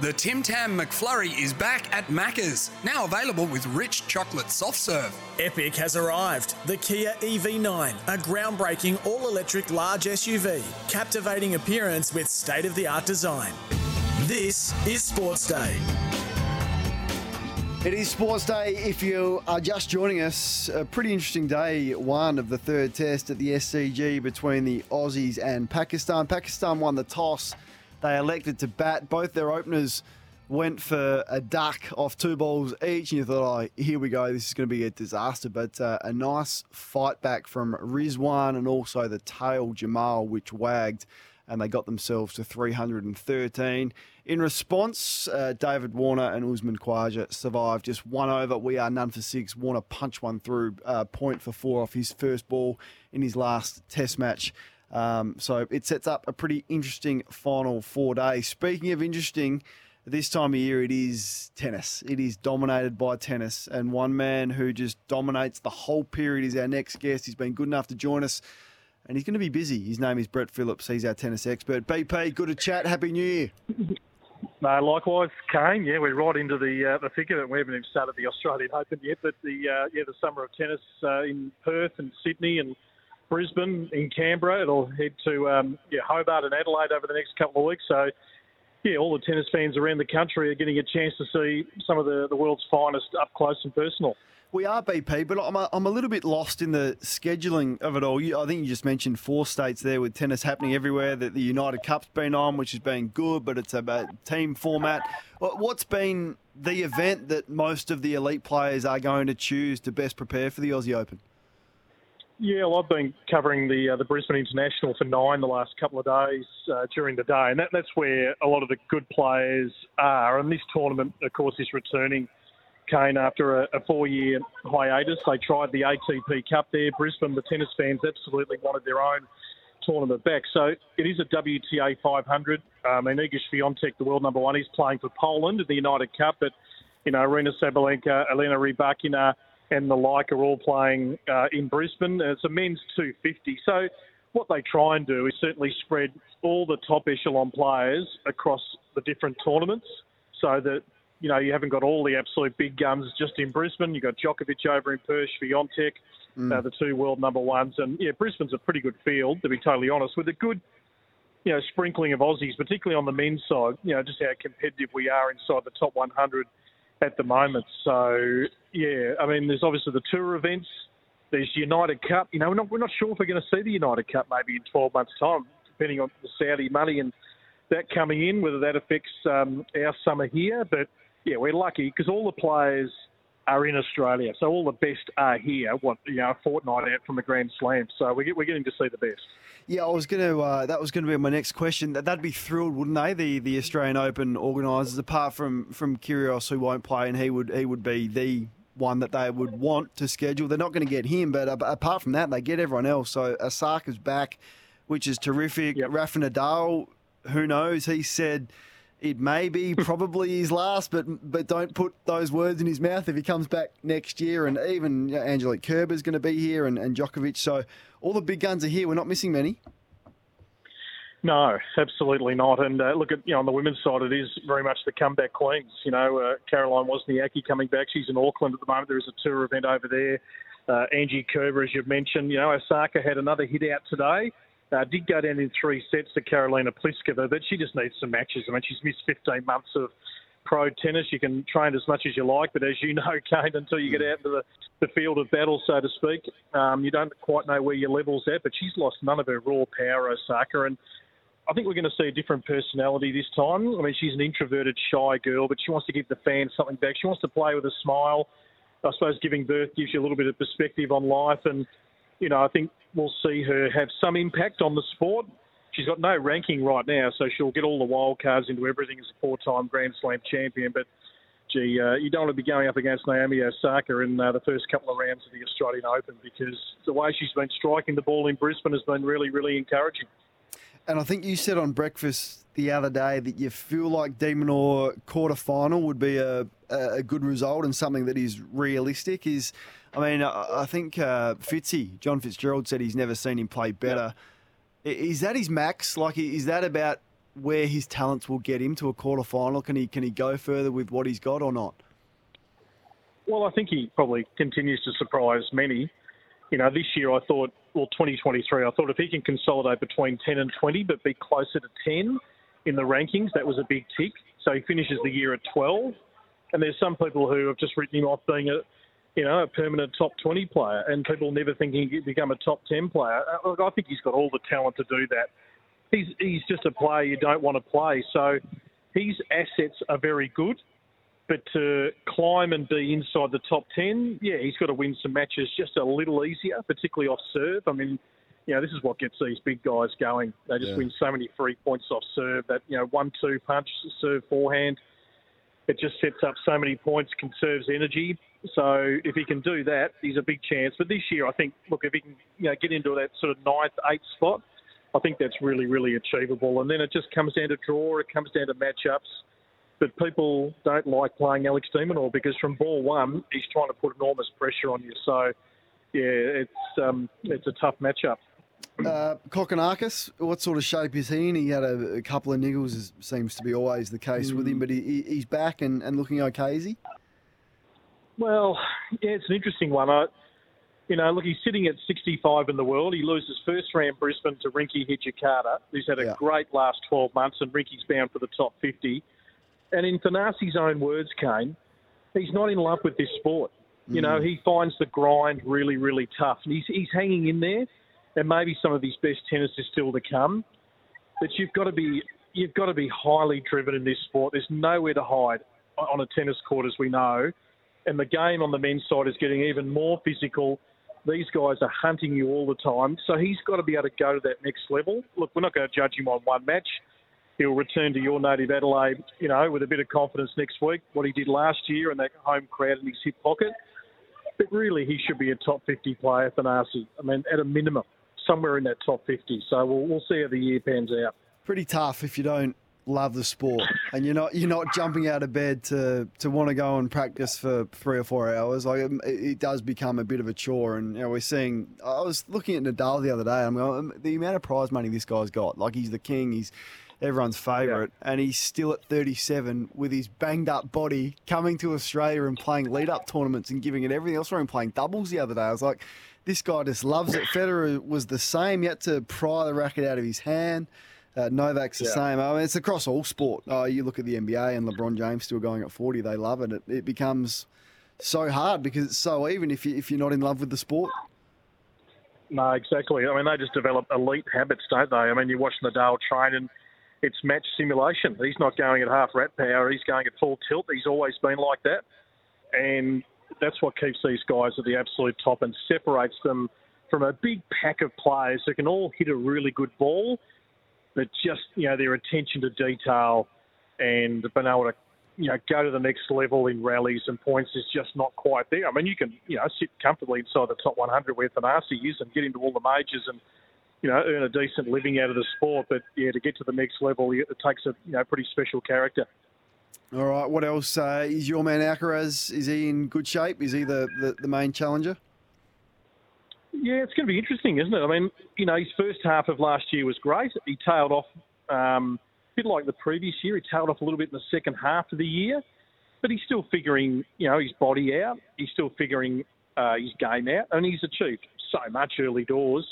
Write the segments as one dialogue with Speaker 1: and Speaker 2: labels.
Speaker 1: The Tim Tam McFlurry is back at Macca's, now available with rich chocolate soft serve.
Speaker 2: Epic has arrived. The Kia EV9, a groundbreaking all electric large SUV, captivating appearance with state of the art design. This is Sports Day.
Speaker 3: It is Sports Day. If you are just joining us, a pretty interesting day one of the third test at the SCG between the Aussies and Pakistan. Pakistan won the toss. They elected to bat. Both their openers went for a duck off two balls each, and you thought, oh, here we go, this is going to be a disaster. But uh, a nice fight back from Rizwan and also the tail Jamal, which wagged and they got themselves to 313. In response, uh, David Warner and Usman Khawaja survived just one over. We are none for six. Warner punched one through, uh, point for four off his first ball in his last Test match. Um, so it sets up a pretty interesting final four days. Speaking of interesting, this time of year it is tennis. It is dominated by tennis, and one man who just dominates the whole period is our next guest. He's been good enough to join us and he's going to be busy. His name is Brett Phillips. He's our tennis expert. BP, good to chat. Happy New Year.
Speaker 4: No, likewise, Kane. Yeah, we're right into the uh, the thick of it. We haven't even started the Australian Open yet, but the uh, yeah the summer of tennis uh, in Perth and Sydney and Brisbane, in Canberra. It'll head to um, yeah Hobart and Adelaide over the next couple of weeks. So yeah, all the tennis fans around the country are getting a chance to see some of the, the world's finest up close and personal.
Speaker 3: We are BP, but I'm a, I'm a little bit lost in the scheduling of it all. You, I think you just mentioned four states there with tennis happening everywhere. That the United Cup's been on, which has been good, but it's a team format. What's been the event that most of the elite players are going to choose to best prepare for the Aussie Open?
Speaker 4: Yeah, well, I've been covering the uh, the Brisbane International for nine the last couple of days uh, during the day, and that, that's where a lot of the good players are. And this tournament, of course, is returning Kane after a, a four-year hiatus. They tried the ATP Cup there. Brisbane, the tennis fans absolutely wanted their own tournament back. So it is a WTA 500. Um, and Iga Swiatek, the world number one, is playing for Poland in the United Cup. But, you know, Aryna Sabalenka, Elena Rybakina and the like are all playing uh, in Brisbane. It's a men's 250. So what they try and do is certainly spread all the top echelon players across the different tournaments so that you know, you haven't got all the absolute big guns just in Brisbane. You've got Djokovic over in Perth, Swiatek, mm. uh, the two world number ones. And, yeah, Brisbane's a pretty good field, to be totally honest, with a good, you know, sprinkling of Aussies, particularly on the men's side, you know, just how competitive we are inside the top 100 at the moment. So, yeah, I mean, there's obviously the tour events. There's United Cup. You know, we're not, we're not sure if we're going to see the United Cup maybe in 12 months' time, depending on the Saudi money and that coming in, whether that affects um, our summer here. But yeah, we're lucky because all the players are in Australia, so all the best are here. What you know, a fortnight out from the Grand Slam, so we get, we're getting to see the best.
Speaker 3: Yeah, I was going to. Uh, that was going to be my next question. That'd be thrilled, wouldn't they? The the Australian Open organisers, apart from from Kyrgios, who won't play, and he would he would be the one that they would want to schedule. They're not going to get him, but uh, apart from that, they get everyone else. So Osaka's back, which is terrific. Yep. Rafa Nadal, who knows? He said it may be probably his last, but but don't put those words in his mouth if he comes back next year. And even you know, Angelique Kerber's going to be here, and, and Djokovic. So all the big guns are here. We're not missing many.
Speaker 4: No, absolutely not. And uh, look at you know on the women's side, it is very much the comeback queens. You know, uh, Caroline Wozniacki coming back. She's in Auckland at the moment. There is a tour event over there. Uh, Angie Kerber, as you've mentioned, you know, Osaka had another hit out today. Uh, did go down in three sets to Karolina Pliskova, but she just needs some matches. I mean, she's missed 15 months of pro tennis. You can train as much as you like, but as you know, Kane, until you get out into the, the field of battle, so to speak, um, you don't quite know where your level's at. But she's lost none of her raw power, Osaka, and I think we're going to see a different personality this time. I mean, she's an introverted, shy girl, but she wants to give the fans something back. She wants to play with a smile. I suppose giving birth gives you a little bit of perspective on life, and you know, I think we'll see her have some impact on the sport. She's got no ranking right now, so she'll get all the wild cards into everything as a four-time Grand Slam champion. But gee, uh, you don't want to be going up against Naomi Osaka in uh, the first couple of rounds of the Australian Open because the way she's been striking the ball in Brisbane has been really, really encouraging.
Speaker 3: And I think you said on breakfast the other day that you feel like De Minaur quarter final would be a, a good result and something that is realistic. Is I mean, I, I think uh, Fitzy, John Fitzgerald said he's never seen him play better. Is that his max? Like, is that about where his talents will get him to a quarter final? Can he can he go further with what he's got or not?
Speaker 4: Well, I think he probably continues to surprise many. You know, this year I thought, well, 2023, I thought if he can consolidate between 10 and 20, but be closer to 10 in the rankings, that was a big tick. So he finishes the year at 12. And there's some people who have just written him off being a, you know, a permanent top 20 player, and people never think he could become a top 10 player. Uh, look, I think he's got all the talent to do that. He's he's just a player you don't want to play. So his assets are very good. But to climb and be inside the top 10, yeah, he's got to win some matches just a little easier, particularly off serve. I mean, you know, this is what gets these big guys going. They just yeah. win so many free points off serve. That, you know, one two punch, serve forehand. It just sets up so many points, conserves energy. So if he can do that, he's a big chance. But this year, I think, look, if he can you know, get into that sort of ninth, eighth spot, I think that's really, really achievable. And then it just comes down to draw. It comes down to matchups but people don't like playing Alex de Minaur because from ball one, he's trying to put enormous pressure on you. So, yeah, it's um, it's a tough matchup.
Speaker 3: Uh, Kokkinakis, what sort of shape is he in? He had a, a couple of niggles, as seems to be always the case mm. with him, but he, he's back and, and looking okay, is he?
Speaker 4: Well, yeah, it's an interesting one. I, you know, look, he's sitting at 65 in the world. He loses first round Brisbane to Rinky Hijikata, who's had a yeah. great last 12 months, and Rinky's bound for the top 50 and in Thanasi's own words, Kane, he's not in love with this sport. You know, mm. he finds the grind really, really tough, and he's he's hanging in there. And maybe some of his best tennis is still to come. But you've got to be you've got to be highly driven in this sport. There's nowhere to hide on a tennis court, as we know. And the game on the men's side is getting even more physical. These guys are hunting you all the time. So he's got to be able to go to that next level. Look, we're not going to judge him on one match he'll return to your native Adelaide, you know, with a bit of confidence next week, what he did last year and that home crowd in his hip pocket. But really, he should be a top 50 player, Thanasi. I mean, at a minimum, somewhere in that top 50. So we'll, we'll see how the year pans out.
Speaker 3: Pretty tough if you don't love the sport and you're not you're not jumping out of bed to to want to go and practice for three or four hours like it, it does become a bit of a chore and you know we're seeing I was looking at Nadal the other day I'm going the amount of prize money this guy's got like he's the king he's everyone's favourite, yeah. and he's still at 37 with his banged up body coming to Australia and playing lead up tournaments and giving it everything else. I him playing doubles the other day. I was like, this guy just loves it. Federer was the same. He had to pry the racket out of his hand. Uh, Novak's the yeah. same. I mean, it's across all sport. Oh, you look at the NBA and LeBron James still going at 40. They love it. It, it becomes so hard because it's so even if you if you're not in love with the sport.
Speaker 4: No, exactly. I mean, they just develop elite habits, don't they? I mean, you're watch Nadal train and it's match simulation. He's not going at half rat power. He's going at full tilt. He's always been like that, and that's what keeps these guys at the absolute top and separates them from a big pack of players who can all hit a really good ball, but just you know their attention to detail and being able to you know go to the next level in rallies and points is just not quite there. I mean, you can you know sit comfortably inside the top 100 where Thanasi is and get into all the majors and you know, earn a decent living out of the sport. But yeah, to get to the next level, it takes a you know pretty special character.
Speaker 3: All right, what else uh, is your man Alcaraz? Is he in good shape? Is he the, the, the main challenger?
Speaker 4: Yeah, it's going to be interesting, isn't it? I mean, you know, his first half of last year was great. He tailed off um, a bit like the previous year. He tailed off a little bit in the second half of the year, but he's still figuring, you know, his body out. He's still figuring uh, his game out, and he's achieved so much early doors.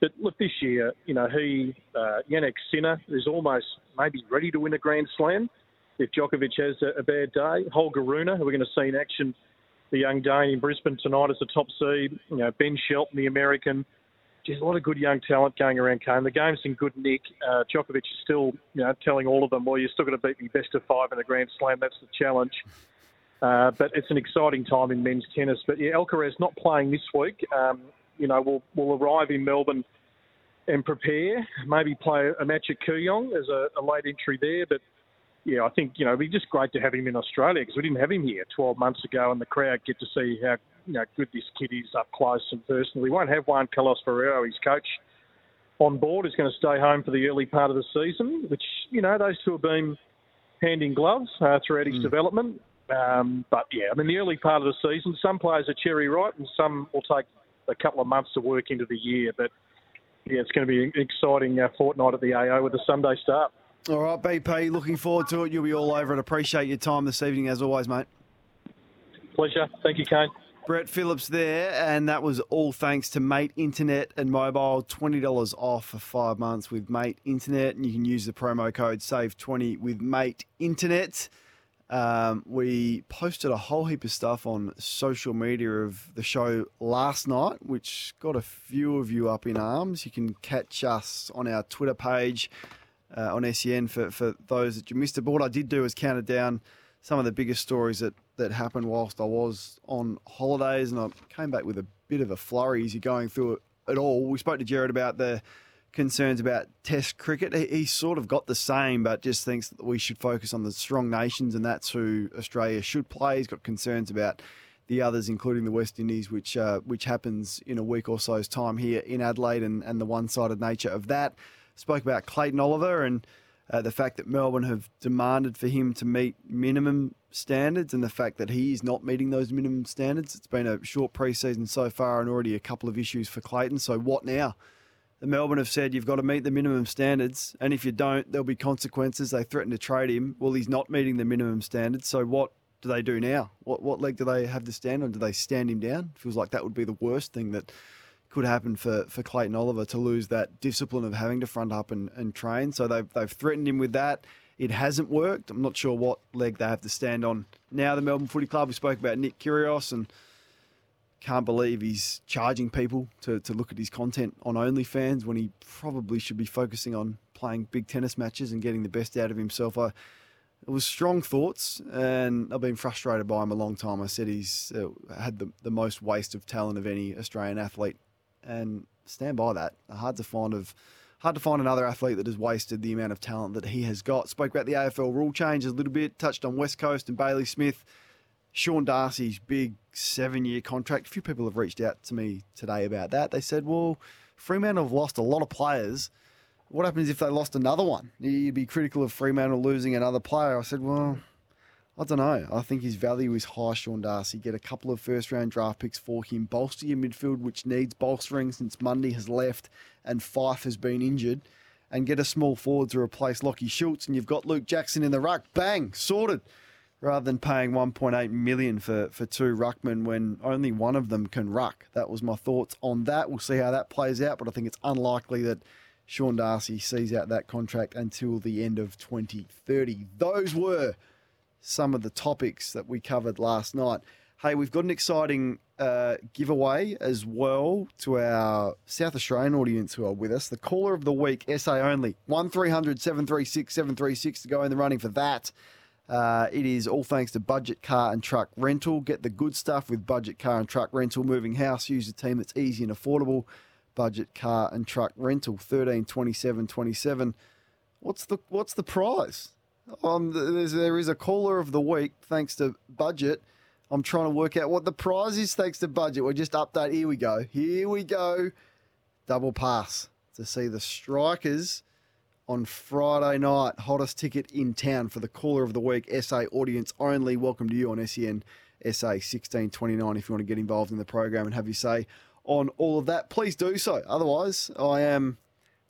Speaker 4: But look, this year, you know, he, uh, Jannik Sinner, is almost maybe ready to win a Grand Slam if Djokovic has a, a bad day. Holger Rune, who we're going to see in action, the young Dane in Brisbane tonight as a top seed. You know, Ben Shelton, the American. There's a lot of good young talent going around, Kane. The game's in good nick. Uh, Djokovic is still, you know, telling all of them, well, you're still going to beat me best of five in a Grand Slam. That's the challenge. Uh, but it's an exciting time in men's tennis. But yeah, Alcaraz not playing this week. Um, you know, will will arrive in Melbourne and prepare. Maybe play a match at Kooyong as a, a late entry there. But yeah, I think you know it'd be just great to have him in Australia because we didn't have him here 12 months ago, and the crowd get to see how you know good this kid is up close and personal. We won't have Juan Carlos Ferrero, his coach, on board. He's going to stay home for the early part of the season, which you know those two have been hand in gloves uh, throughout his mm. development. Um, but yeah, I mean the early part of the season, some players are cherry ripe, and some will take a couple of months to work into the year. But yeah, it's going to be an exciting uh, fortnight at the AO with a Sunday start.
Speaker 3: All right, BP, looking forward to it. You'll be all over it. Appreciate your time this evening, as always, mate.
Speaker 4: Pleasure. Thank you, Kane.
Speaker 3: Brett Phillips there, and that was all thanks to Mate Internet and Mobile. $20 off for five months with Mate Internet, and you can use the promo code SAVE20 with Mate Internet. Um, we posted a whole heap of stuff on social media of the show last night, which got a few of you up in arms. You can catch us on our Twitter page uh, on SEN for, for those that you missed it. But what I did do is counted down some of the biggest stories that, that happened whilst I was on holidays, and I came back with a bit of a flurry as you're going through it, it all. We spoke to Jared about the concerns about Test cricket. He, he, sort of got the same, but just thinks that we should focus on the strong nations, and that's who Australia should play. He's got concerns about the others, including the West Indies, which uh, which happens in a week or so's time here in Adelaide, and, and the one-sided nature of that. Spoke about Clayton Oliver and uh, the fact that Melbourne have demanded for him to meet minimum standards, and the fact that he is not meeting those minimum standards. It's been a short preseason so far, and already a couple of issues for Clayton. So what now? The Melbourne have said you've got to meet the minimum standards, and if you don't, there'll be consequences. They threaten to trade him. Well, he's not meeting the minimum standards. So what do they do now? What what leg do they have to stand on? Do they stand him down? Feels like that would be the worst thing that could happen for, for Clayton Oliver to lose that discipline of having to front up and, and train. So they've they've threatened him with that. It hasn't worked. I'm not sure what leg they have to stand on now. The Melbourne Footy Club. We spoke about Nick Kyrgios and can't believe he's charging people to, to look at his content on OnlyFans when he probably should be focusing on playing big tennis matches and getting the best out of himself. I, it was strong thoughts, and I've been frustrated by him a long time. I said he's uh, had the, the most waste of talent of any Australian athlete, and stand by that. Hard to find of hard to find another athlete that has wasted the amount of talent that he has got. Spoke about the AFL rule changes a little bit, touched on West Coast and Bailey Smith. Sean Darcy's big seven year contract. A few people have reached out to me today about that. They said, well, Fremantle have lost a lot of players. What happens if they lost another one? You'd be critical of Fremantle losing another player. I said, well, I don't know. I think his value is high, Sean Darcy. Get a couple of first round draft picks for him. Bolster your midfield, which needs bolstering since Mundy has left and Fyfe has been injured. And get a small forward to replace Lachie Schultz. And you've got Luke Jackson in the ruck. Bang, sorted rather than paying 1.8 million for, for two ruckmen when only one of them can ruck. That was my thoughts on that. We'll see how that plays out, but I think it's unlikely that Sean Darcy sees out that contract until the end of 2030. Those were some of the topics that we covered last night. Hey, we've got an exciting uh, giveaway as well to our South Australian audience who are with us. The caller of the week, SA only, 1300 736 736 to go in the running for that. Uh, it is all thanks to Budget Car and Truck Rental. Get the good stuff with Budget Car and Truck Rental. Moving house, use a team that's easy and affordable. Budget Car and Truck Rental, thirteen twenty seven twenty seven. What's the what's the prize? Um, there is a caller of the week thanks to Budget. I'm trying to work out what the prize is thanks to Budget. We're just update. Here we go. Here we go. Double pass to see the Strikers on Friday night. Hottest ticket in town for the caller of the week. SA audience only. Welcome to you on SEN SA 1629 if you want to get involved in the program and have your say on all of that. Please do so. Otherwise, I am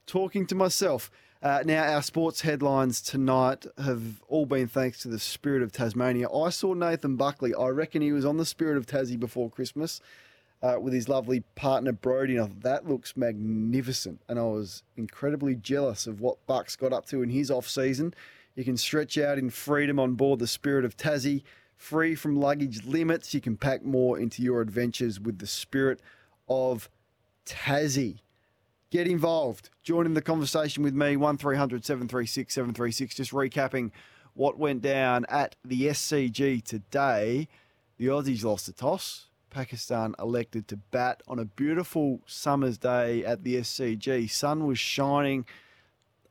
Speaker 3: talking to myself. Uh, now, our sports headlines tonight have all been thanks to the Spirit of Tasmania. I saw Nathan Buckley. I reckon he was on the Spirit of Tassie before Christmas uh, with his lovely partner Brody. And I thought, that looks magnificent. And I was incredibly jealous of what Bucks got up to in his off season. You can stretch out in freedom on board the Spirit of Tassie, free from luggage limits. You can pack more into your adventures with the Spirit of Tassie. Get involved. Join in the conversation with me, 1300 736 736. Just recapping what went down at the SCG today. The Aussies lost the toss. Pakistan elected to bat on a beautiful summer's day at the SCG. Sun was shining.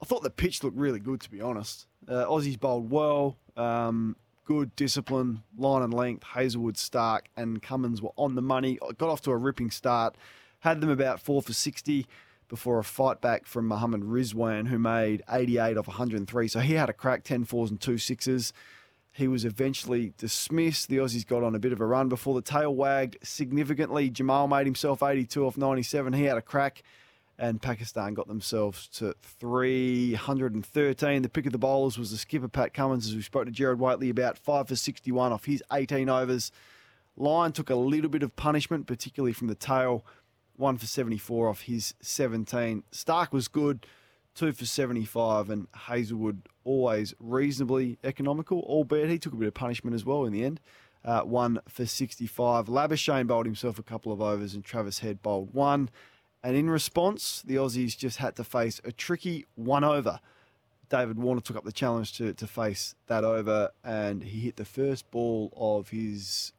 Speaker 3: I thought the pitch looked really good, to be honest. Uh, Aussies bowled well, um, good discipline, line and length. Hazlewood, Stark, and Cummins were on the money. Got off to a ripping start. Had them about four for 60 before a fight back from Mohammad Rizwan, who made 88 off 103. So he had a crack, 10 fours and two sixes. He was eventually dismissed. The Aussies got on a bit of a run before the tail wagged significantly. Jamal made himself 82 off 97. He had a crack and Pakistan got themselves to 313. The pick of the bowlers was the skipper Pat Cummins, as we spoke to Jared Waitley about five for 61 off his 18 overs. Lyon took a little bit of punishment, particularly from the tail, one for 74 off his 17. Stark was good, two for 75, and Hazlewood always reasonably economical, albeit he took a bit of punishment as well in the end. Uh, one for 65. Labuschagne bowled himself a couple of overs, and Travis Head bowled one. And in response, the Aussies just had to face a tricky one over. David Warner took up the challenge to, to face that over, and he hit the first ball of his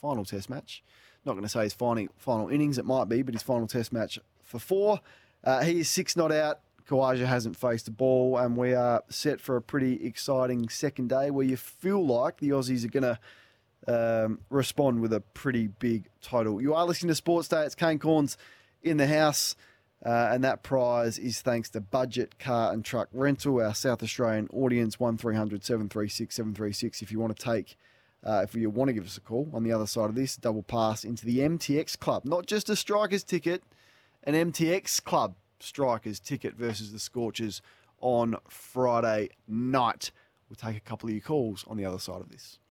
Speaker 3: final test match. Not going to say his final, final innings, it might be, but his final test match for four. Uh, he is six not out. Khawaja hasn't faced a ball, and we are set for a pretty exciting second day where you feel like the Aussies are going to um, respond with a pretty big total. You are listening to Sports Day. It's Kane Cornes in the house. Uh, and that prize is thanks to Budget Car and Truck Rental, our South Australian audience, 1300 736 736. If you want to take, uh, if you want to give us a call on the other side of this, double pass into the MTX Club. Not just a Strikers ticket, an MTX Club Strikers ticket versus the Scorchers on Friday night. We'll take a couple of your calls on the other side of this.